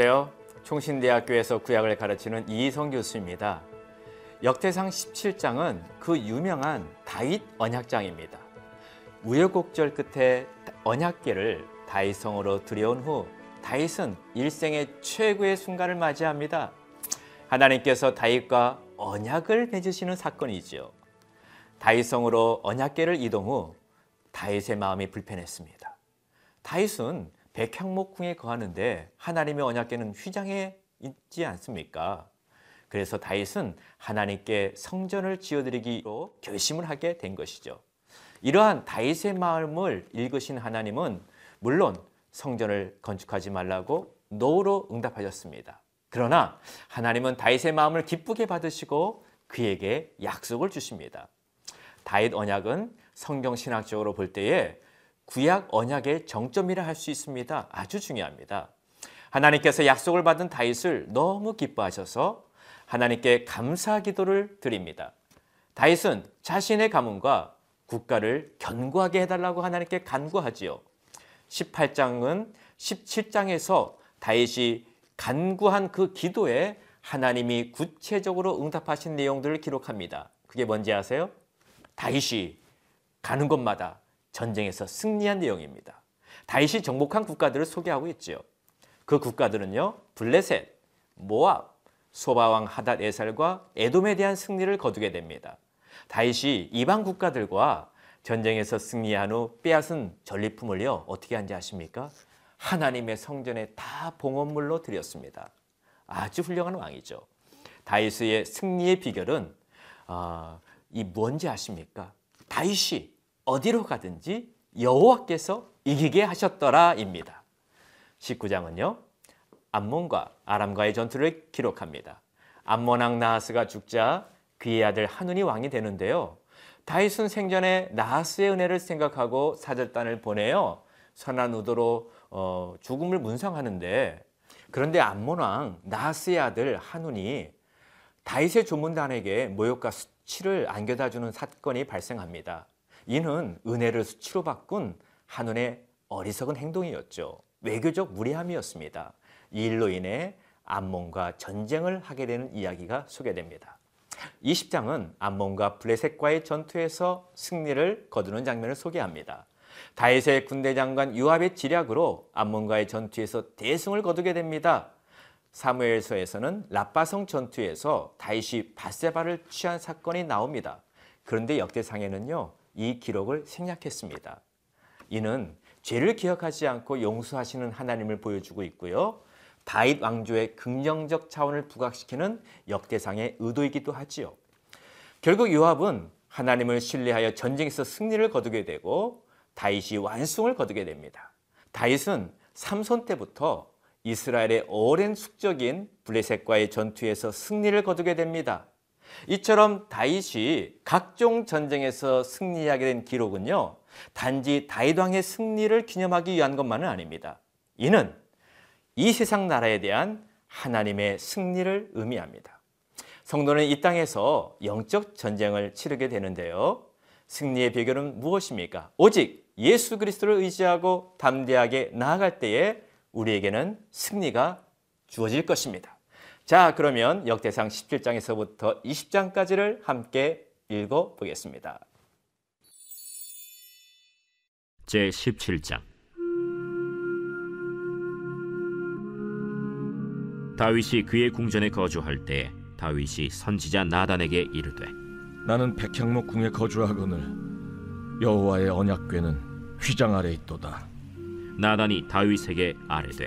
안녕하세요. 총신대학교에서 구약을 가르치는 이희성 교수입니다. 역대상 17장은 그 유명한 다윗 언약장입니다. 우여곡절 끝에 언약계를 다윗성으로 들여온 후 다윗은 일생의 최고의 순간을 맞이합니다. 하나님께서 다윗과 언약을 맺으시는 사건이지요. 다윗성으로 언약계를 이동 후 다윗의 마음이 불편했습니다. 다윗은 백향목궁에 거하는데 하나님의 언약계는 휘장에 있지 않습니까? 그래서 다윗은 하나님께 성전을 지어드리기로 결심을 하게 된 것이죠. 이러한 다윗의 마음을 읽으신 하나님은 물론 성전을 건축하지 말라고 노로 응답하셨습니다. 그러나 하나님은 다윗의 마음을 기쁘게 받으시고 그에게 약속을 주십니다. 다윗 언약은 성경 신학적으로 볼 때에 구약 언약의 정점이라 할 수 있습니다. 아주 중요합니다. 하나님께서 약속을 받은 다윗을 너무 기뻐하셔서 하나님께 감사 기도를 드립니다. 다윗은 자신의 가문과 국가를 견고하게 해달라고 하나님께 간구하지요. 18장은 17장에서 다윗이 간구한 그 기도에 하나님이 구체적으로 응답하신 내용들을 기록합니다. 그게 뭔지 아세요? 다윗이 가는 곳마다 전쟁에서 승리한 내용입니다. 다윗이 정복한 국가들을 소개하고 있지요. 그 국가들은요. 블레셋, 모압, 소바왕 하닷 에살과 에돔에 대한 승리를 거두게 됩니다. 다윗이 이방 국가들과 전쟁에서 승리한 후 빼앗은 전리품을요 어떻게 한지 아십니까? 하나님의 성전에 다 봉헌물로 드렸습니다. 아주 훌륭한 왕이죠. 다윗의 승리의 비결은 어, 이 뭔지 아십니까? 다윗이 어디로 가든지 여호와께서 이기게 하셨더라입니다. 19장은요. 암몬과 아람과의 전투를 기록합니다. 암몬 왕 나하스가 죽자 그의 아들 한운이 왕이 되는데요. 다윗은 생전에 나하스의 은혜를 생각하고 사절단을 보내요. 선한 의도로 어, 죽음을 문상하는데 그런데 암몬 왕 나하스의 아들 한운이 다윗의 조문단에게 모욕과 수치를 안겨다 주는 사건이 발생합니다. 이는 은혜를 수치로 바꾼 한운의 어리석은 행동이었죠. 외교적 무례함이었습니다. 이 일로 인해 암몬과 전쟁을 하게 되는 이야기가 소개됩니다. 20장은 암몬과 블레셋과의 전투에서 승리를 거두는 장면을 소개합니다. 다윗의 군대 장관 유압의 지략으로 암몬과의 전투에서 대승을 거두게 됩니다. 사무엘서에서는 라빠성 전투에서 다윗이 바세바를 취한 사건이 나옵니다. 그런데 역대상에는요. 이 기록을 생략했습니다. 이는 죄를 기억하지 않고 용서하시는 하나님을 보여주고 있고요. 다윗 왕조의 긍정적 차원을 부각시키는 역대상의 의도이기도 하지요. 결국 요압은 하나님을 신뢰하여 전쟁에서 승리를 거두게 되고 다윗이 완승을 거두게 됩니다. 다윗은 삼손 때부터 이스라엘의 오랜 숙적인 블레셋과의 전투에서 승리를 거두게 됩니다. 이처럼 다윗이 각종 전쟁에서 승리하게 된 기록은요. 단지 다윗 왕의 승리를 기념하기 위한 것만은 아닙니다. 이는 이 세상 나라에 대한 하나님의 승리를 의미합니다. 성도는 이 땅에서 영적 전쟁을 치르게 되는데요. 승리의 비결은 무엇입니까? 오직 예수 그리스도를 의지하고 담대하게 나아갈 때에 우리에게는 승리가 주어질 것입니다. 자, 그러면 역대상 17장에서부터 20장까지를 함께 읽어 보겠습니다. 제 17장 다윗이 그의 궁전에 거주할 때 다윗이 선지자 나단에게 이르되 나는 백향목 궁에 거주하거늘 여호와의 언약궤는 휘장 아래 있도다. 나단이 다윗에게 아뢰되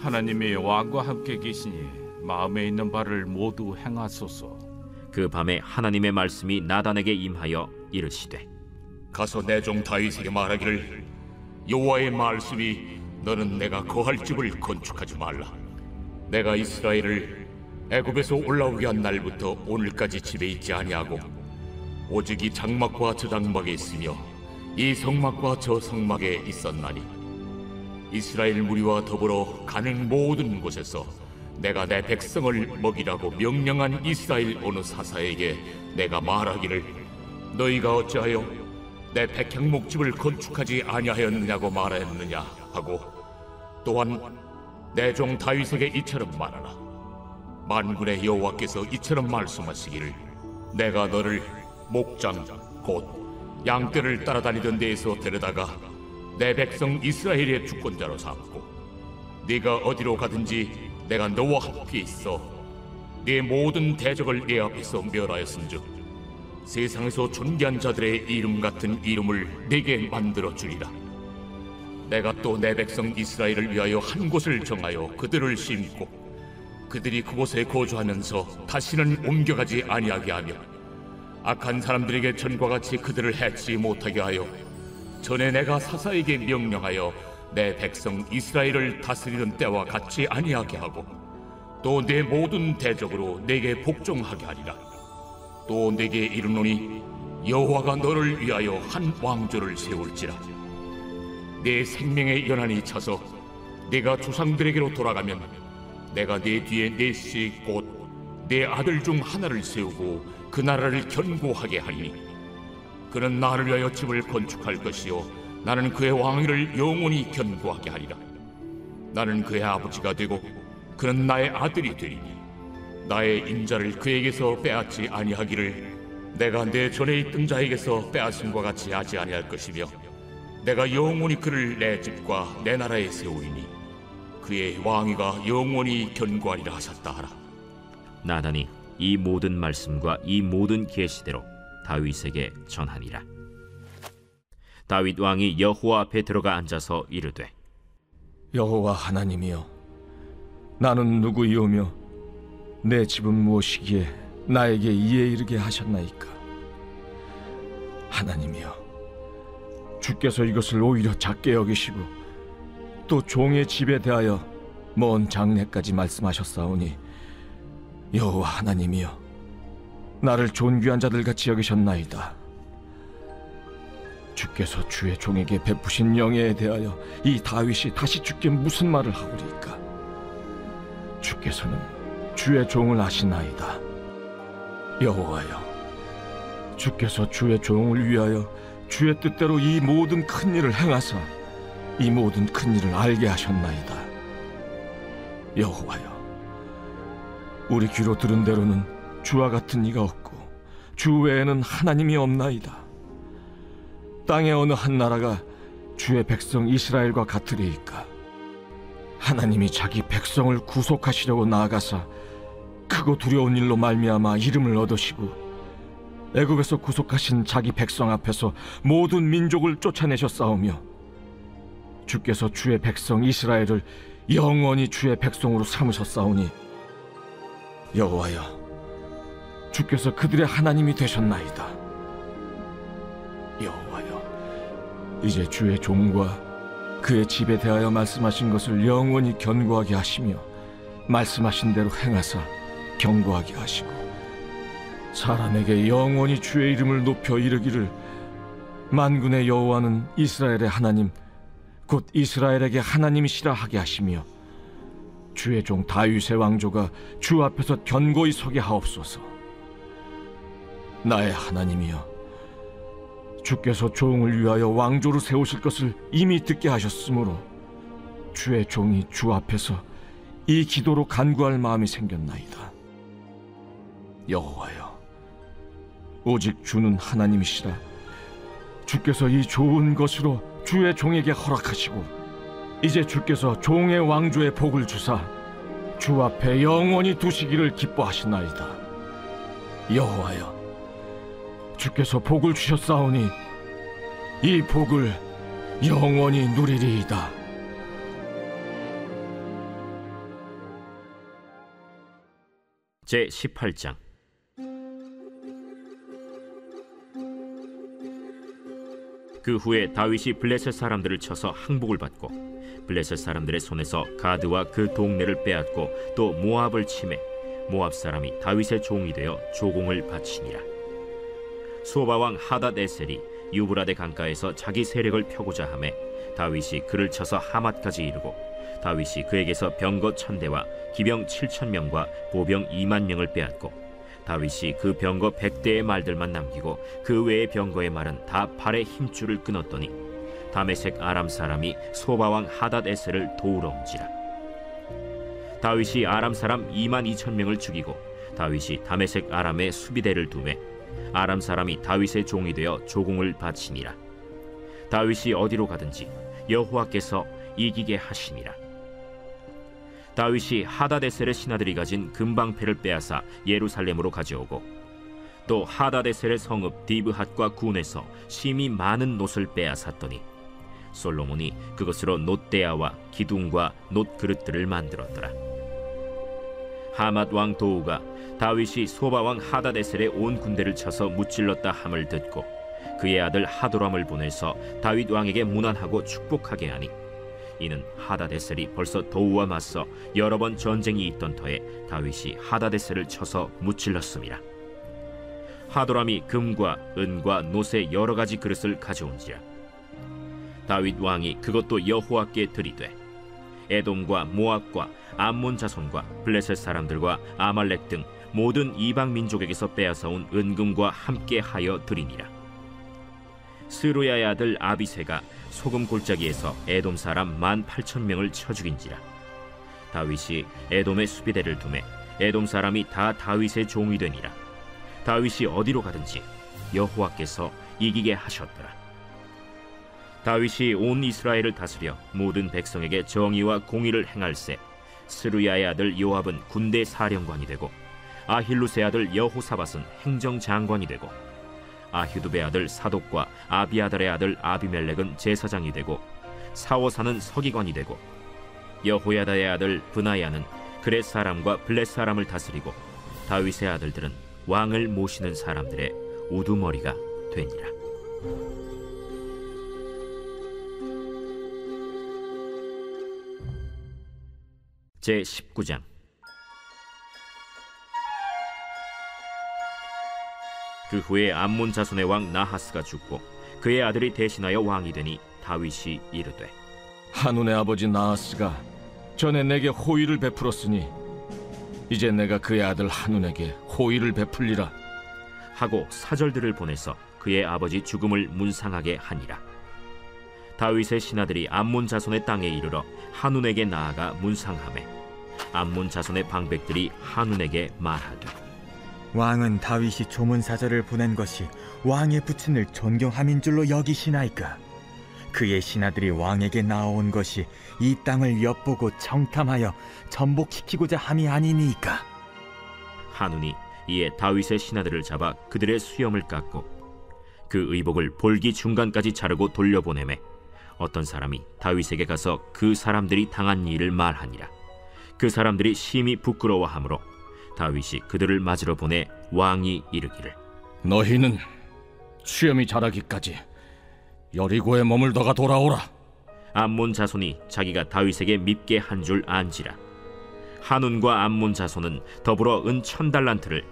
하나님의 왕과 함께 계시니 마음에 있는 바를 모두 행하소서. 그 밤에 하나님의 말씀이 나단에게 임하여 이르시되 가서 내 종 다윗에게 말하기를 여호와의 말씀이 너는 내가 거할 집을 건축하지 말라. 내가 이스라엘을 애굽에서 올라오게 한 날부터 오늘까지 집에 있지 아니하고 오직 이 장막과 저 장막에 있으며 이 성막과 저 성막에 있었나니 이스라엘 무리와 더불어 가는 모든 곳에서 내가 내 백성을 먹이라고 명령한 이스라엘 어느 사사에게 내가 말하기를 너희가 어찌하여 내 백향목집을 건축하지 아니하였느냐고 말하였느냐 하고 또한 내 종 다윗에게 이처럼 말하라. 만군의 여호와께서 이처럼 말씀하시기를 내가 너를 목장 곧 양떼를 따라다니던 데에서 데려다가 내 백성 이스라엘의 주권자로 삼고 네가 어디로 가든지 내가 너와 함께 있어 네 모든 대적을 내 앞에서 멸하였은즉 세상에서 존귀한 자들의 이름 같은 이름을 내게 만들어 주리라. 내가 또 내 백성 이스라엘을 위하여 한 곳을 정하여 그들을 심고 그들이 그곳에 거주하면서 다시는 옮겨가지 아니하게 하며 악한 사람들에게 전과 같이 그들을 해치 못하게 하여 전에 내가 사사에게 명령하여 내 백성 이스라엘을 다스리는 때와 같이 아니하게 하고 또 내 모든 대적으로 내게 복종하게 하리라. 또 내게 이르노니 여호와가 너를 위하여 한 왕조를 세울지라. 내 생명의 연한이 차서 내가 조상들에게로 돌아가면 내가 내 뒤에 넷씩 곧내 아들 중 하나를 세우고 그 나라를 견고하게 하리니 그는 나를 위하여 집을 건축할 것이요 나는 그의 왕위를 영원히 견고하게 하리라 나는 그의 아버지가 되고 그는 나의 아들이 되리니 나의 인자를 그에게서 빼앗지 아니하기를 내가 내 전에 있던 자에게서 빼앗음과 같이 하지 아니할 것이며 내가 영원히 그를 내 집과 내 나라에 세우리니 그의 왕위가 영원히 견고하리라 하셨다 하라 나단이 이 모든 말씀과 이 모든 계시대로 다윗에게 전하니라. 다윗 왕이 여호와 앞에 들어가 앉아서 이르되 여호와 하나님이여 나는 누구이오며 내 집은 무엇이기에 나에게 이에 이르게 하셨나이까? 하나님이여 주께서 이것을 오히려 작게 여기시고 또 종의 집에 대하여 먼 장래까지 말씀하셨사오니 여호와 하나님이여 나를 존귀한 자들 같이 여기셨나이다 주께서 주의 종에게 베푸신 영예에 대하여 이 다윗이 다시 주께 무슨 말을 하오리까? 주께서는 주의 종을 아시나이다. 여호와여, 주께서 주의 종을 위하여 주의 뜻대로 이 모든 큰 일을 행하사 이 모든 큰 일을 알게 하셨나이다. 여호와여, 우리 귀로 들은 대로는 주와 같은 이가 없고 주 외에는 하나님이 없나이다. 땅의 어느 한 나라가 주의 백성 이스라엘과 같으리이까? 하나님이 자기 백성을 구속하시려고 나아가사 크고 두려운 일로 말미암아 이름을 얻으시고 애굽에서 구속하신 자기 백성 앞에서 모든 민족을 쫓아내셨사오며 주께서 주의 백성 이스라엘을 영원히 주의 백성으로 삼으셨사오니 여호와여 주께서 그들의 하나님이 되셨나이다 이제 주의 종과 그의 집에 대하여 말씀하신 것을 영원히 견고하게 하시며 말씀하신 대로 행하사 견고하게 하시고 사람에게 영원히 주의 이름을 높여 이르기를 만군의 여호와는 이스라엘의 하나님 곧 이스라엘에게 하나님이시라 하게 하시며 주의 종 다윗의 왕조가 주 앞에서 견고히 서게 하옵소서. 나의 하나님이여 주께서 종을 위하여 왕조를 세우실 것을 이미 듣게 하셨으므로 주의 종이 주 앞에서 이 기도로 간구할 마음이 생겼나이다. 여호와여, 오직 주는 하나님이시라. 주께서 이 좋은 것으로 주의 종에게 허락하시고 이제 주께서 종의 왕조의 복을 주사 주 앞에 영원히 두시기를 기뻐하시나이다. 여호와여. 주께서 복을 주셨사오니 이 복을 영원히 누리리이다. 제 18장 그 후에 다윗이 블레셋 사람들을 쳐서 항복을 받고 블레셋 사람들의 손에서 가드와 그 동네를 빼앗고 또 모압을 침해 모압 사람이 다윗의 종이 되어 조공을 바치니라 소바 왕 하닷 에셀이 유브라데 강가에서 자기 세력을 펴고자 하매 다윗이 그를 쳐서 하맛까지 이르고 다윗이 그에게서 병거 천대와 기병 칠천 명과 보병 이만 명을 빼앗고 다윗이 그 병거 백대의 말들만 남기고 그 외의 병거의 말은 다 팔의 힘줄을 끊었더니 다메색 아람 사람이 소바 왕 하닷 에셀을 도우러 온지라. 다윗이 아람 사람 2만 2천 명을 죽이고 다윗이 다메섹 아람에 수비대를 두매 아람 사람이 다윗의 종이 되어 조공을 바치니라 다윗이 어디로 가든지 여호와께서 이기게 하시니라 다윗이 하다데셀의 신하들이 가진 금방패를 빼앗아 예루살렘으로 가져오고 또 하다데셀의 성읍 디브핫과 군에서 심히 많은 놋을 빼앗았더니 솔로몬이 그것으로 놋대야와 기둥과 놋 그릇들을 만들었더라. 하맛 왕 도우가 다윗이 소바 왕 하다데셀의 온 군대를 쳐서 무찔렀다 함을 듣고 그의 아들 하도람을 보내서 다윗 왕에게 문안하고 축복하게 하니 이는 하다데셀이 벌써 도우와 맞서 여러 번 전쟁이 있던 터에 다윗이 하다데셀을 쳐서 무찔렀습니다. 하도람이 금과 은과 놋의 여러 가지 그릇을 가져온지라 다윗 왕이 그것도 여호와께 드리되 에돔과 모압과 암몬 자손과 블레셋 사람들과 아말렉 등 모든 이방 민족에게서 빼앗아온 은금과 함께 하여 드리니라. 스루야의 아들 아비세가 소금 골짜기에서 에돔 사람 만 팔천 명을 쳐 죽인지라. 다윗이 에돔의 수비대를 두매 에돔 사람이 다 다윗의 종이 되니라. 다윗이 어디로 가든지 여호와께서 이기게 하셨더라 다윗이 온 이스라엘을 다스려 모든 백성에게 정의와 공의를 행할세 스루야의 아들 요압은 군대 사령관이 되고 아힐루스의 아들 여호사밧은 행정장관이 되고 아휴두베 아들 사독과 아비아달의 아들 아비멜렉은 제사장이 되고 사오사는 서기관이 되고 여호야다의 아들 브나야는 그렛 사람과 블렛 사람을 다스리고 다윗의 아들들은 왕을 모시는 사람들의 우두머리가 되니라. 제 19장 그 후에 암몬 자손의 왕 나하스가 죽고 그의 아들이 대신하여 왕이 되니 다윗이 이르되 한운의 아버지 나하스가 전에 내게 호의를 베풀었으니 이제 내가 그의 아들 한운에게 호의를 베풀리라 하고 사절들을 보내서 그의 아버지 죽음을 문상하게 하니라. 다윗의 신하들이 암몬 자손의 땅에 이르러 한운에게 나아가 문상함에 암몬 자손의 방백들이 한운에게 말하되 왕은 다윗이 조문 사절을 보낸 것이 왕의 부친을 존경함인 줄로 여기시나이까? 그의 신하들이 왕에게 나온 것이 이 땅을 엿보고 청탐하여 전복시키고자 함이 아니니까? 한운이 이에 다윗의 신하들을 잡아 그들의 수염을 깎고 그 의복을 볼기 중간까지 자르고 돌려보내매 어떤 사람이 다윗에게 가서 그 사람들이 당한 일을 말하니라 그 사람들이 심히 부끄러워하므로 다윗이 그들을 맞으러 보내 왕이 이르기를. 너희는 수염이 자라기까지 여리고에 머물다가 돌아오라. 암몬 자손이 자기가 다윗에게 밉게 한 줄 안지라. 한운과 암몬 자손은 더불어 은 천달란트를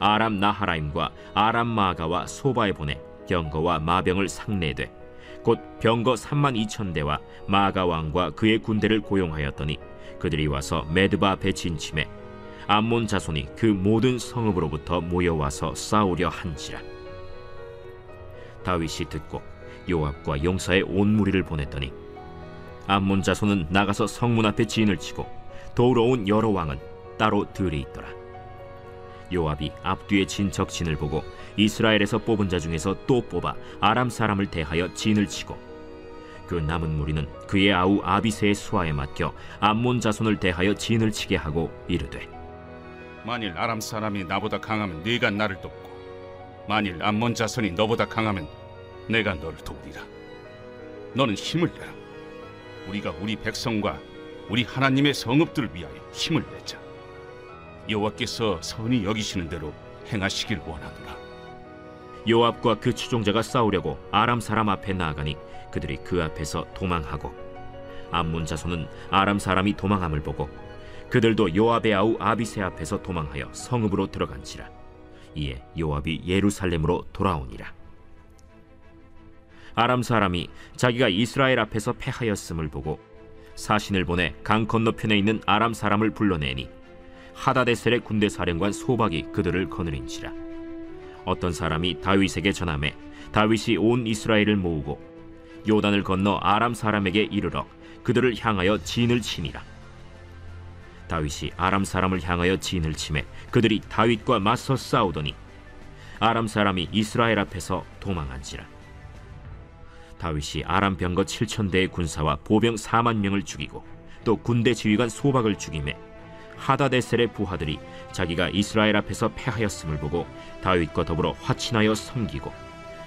아람 나하라임과 아람 마가와 소바에 보내 병거와 마병을 상내되 곧 병거 3만 2천 대와 마가 왕과 그의 군대를 고용하였더니 그들이 와서 메드바 앞에 진침해 암몬 자손이 그 모든 성읍으로부터 모여와서 싸우려 한지라. 다윗이 듣고 요압과 용사의 온 무리를 보냈더니 암몬 자손은 나가서 성문 앞에 진을 치고 도우러 온 여러 왕은 따로 들에 있더라. 요압이 앞뒤에 진척 진을 보고 이스라엘에서 뽑은 자 중에서 또 뽑아 아람 사람을 대하여 진을 치고 그 남은 무리는 그의 아우 아비세의 수하에 맡겨 암몬 자손을 대하여 진을 치게 하고 이르되 만일 아람 사람이 나보다 강하면 네가 나를 돕고 만일 암몬 자손이 너보다 강하면 내가 너를 돕리라. 너는 힘을 내라. 우리가 우리 백성과 우리 하나님의 성읍들을 위하여 힘을 내자. 여호와께서 선히 여기시는 대로 행하시길 원하노라. 요압과 그 추종자가 싸우려고 아람 사람 앞에 나아가니 그들이 그 앞에서 도망하고 암몬 자손은 아람 사람이 도망함을 보고 그들도 요압의 아우 아비세 앞에서 도망하여 성읍으로 들어간지라. 이에 요압이 예루살렘으로 돌아오니라. 아람 사람이 자기가 이스라엘 앞에서 패하였음을 보고 사신을 보내 강 건너편에 있는 아람 사람을 불러내니 하다데셀의 군대 사령관 소박이 그들을 거느린지라. 어떤 사람이 다윗에게 전함해 다윗이 온 이스라엘을 모으고 요단을 건너 아람 사람에게 이르러 그들을 향하여 진을 치니라. 다윗이 아람 사람을 향하여 진을 치매 그들이 다윗과 맞서 싸우더니 아람 사람이 이스라엘 앞에서 도망한지라. 다윗이 아람 병거 7천 대의 군사와 보병 4만 명을 죽이고 또 군대 지휘관 소박을 죽임에 하다데셀의 부하들이 자기가 이스라엘 앞에서 패하였음을 보고 다윗과 더불어 화친하여 섬기고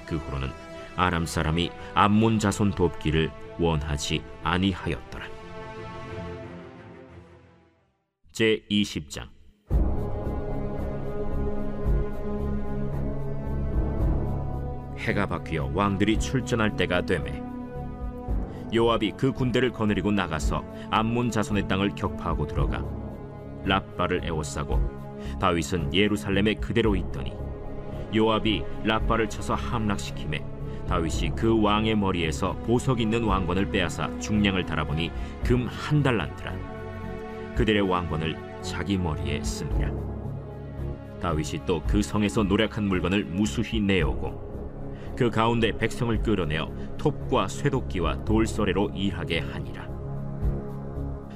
그 후로는 아람 사람이 암몬 자손 돕기를 원하지 아니하였더라. 제 20장 해가 바뀌어 왕들이 출전할 때가 되매 요압이 그 군대를 거느리고 나가서 암몬 자손의 땅을 격파하고 들어가 랍바를 에워싸고 다윗은 예루살렘에 그대로 있더니 요압이 랍바를 쳐서 함락시키매 다윗이 그 왕의 머리에서 보석 있는 왕관을 빼앗아 중량을 달아보니 금 한 달란트라 그들의 왕관을 자기 머리에 씁니다. 다윗이 또 그 성에서 노력한 물건을 무수히 내오고 그 가운데 백성을 끌어내어 톱과 쇠도끼와 돌서래로 일하게 하니라.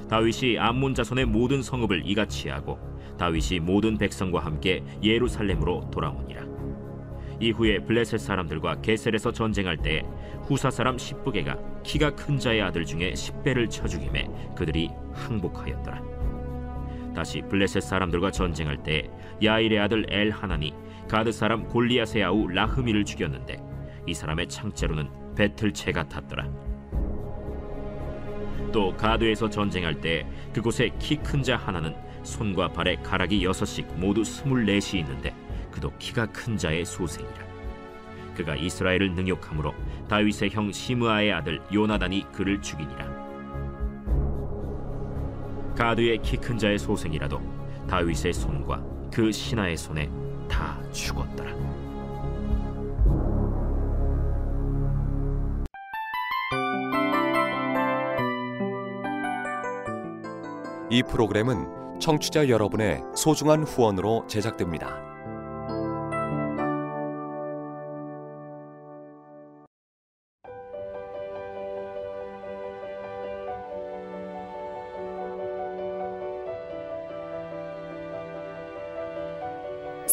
다윗이 암몬 자손의 모든 성읍을 이같이 하고 다윗이 모든 백성과 함께 예루살렘으로 돌아오니라. 이후에 블레셋 사람들과 게셀에서 전쟁할 때 후사 사람 십부게가 키가 큰 자의 아들 중에 십배를 쳐 죽임에 그들이 항복하였더라. 다시 블레셋 사람들과 전쟁할 때 야일의 아들 엘 하나니 가드 사람 골리앗의 아우 라흐미를 죽였는데 이 사람의 창자로는 배틀채 같았더라. 또 가드에서 전쟁할 때 그곳에 키 큰 자 하나는 손과 발에 가락이 여섯씩 모두 스물넷이 있는데 그도 키가 큰 자의 소생이라. 그가 이스라엘을 능욕함으로 다윗의 형 시므아의 아들 요나단이 그를 죽이니라. 가드의 키 큰 자의 소생이라도 다윗의 손과 그 신하의 손에 다 죽었더라. 이 프로그램은 청취자 여러분의 소중한 후원으로 제작됩니다.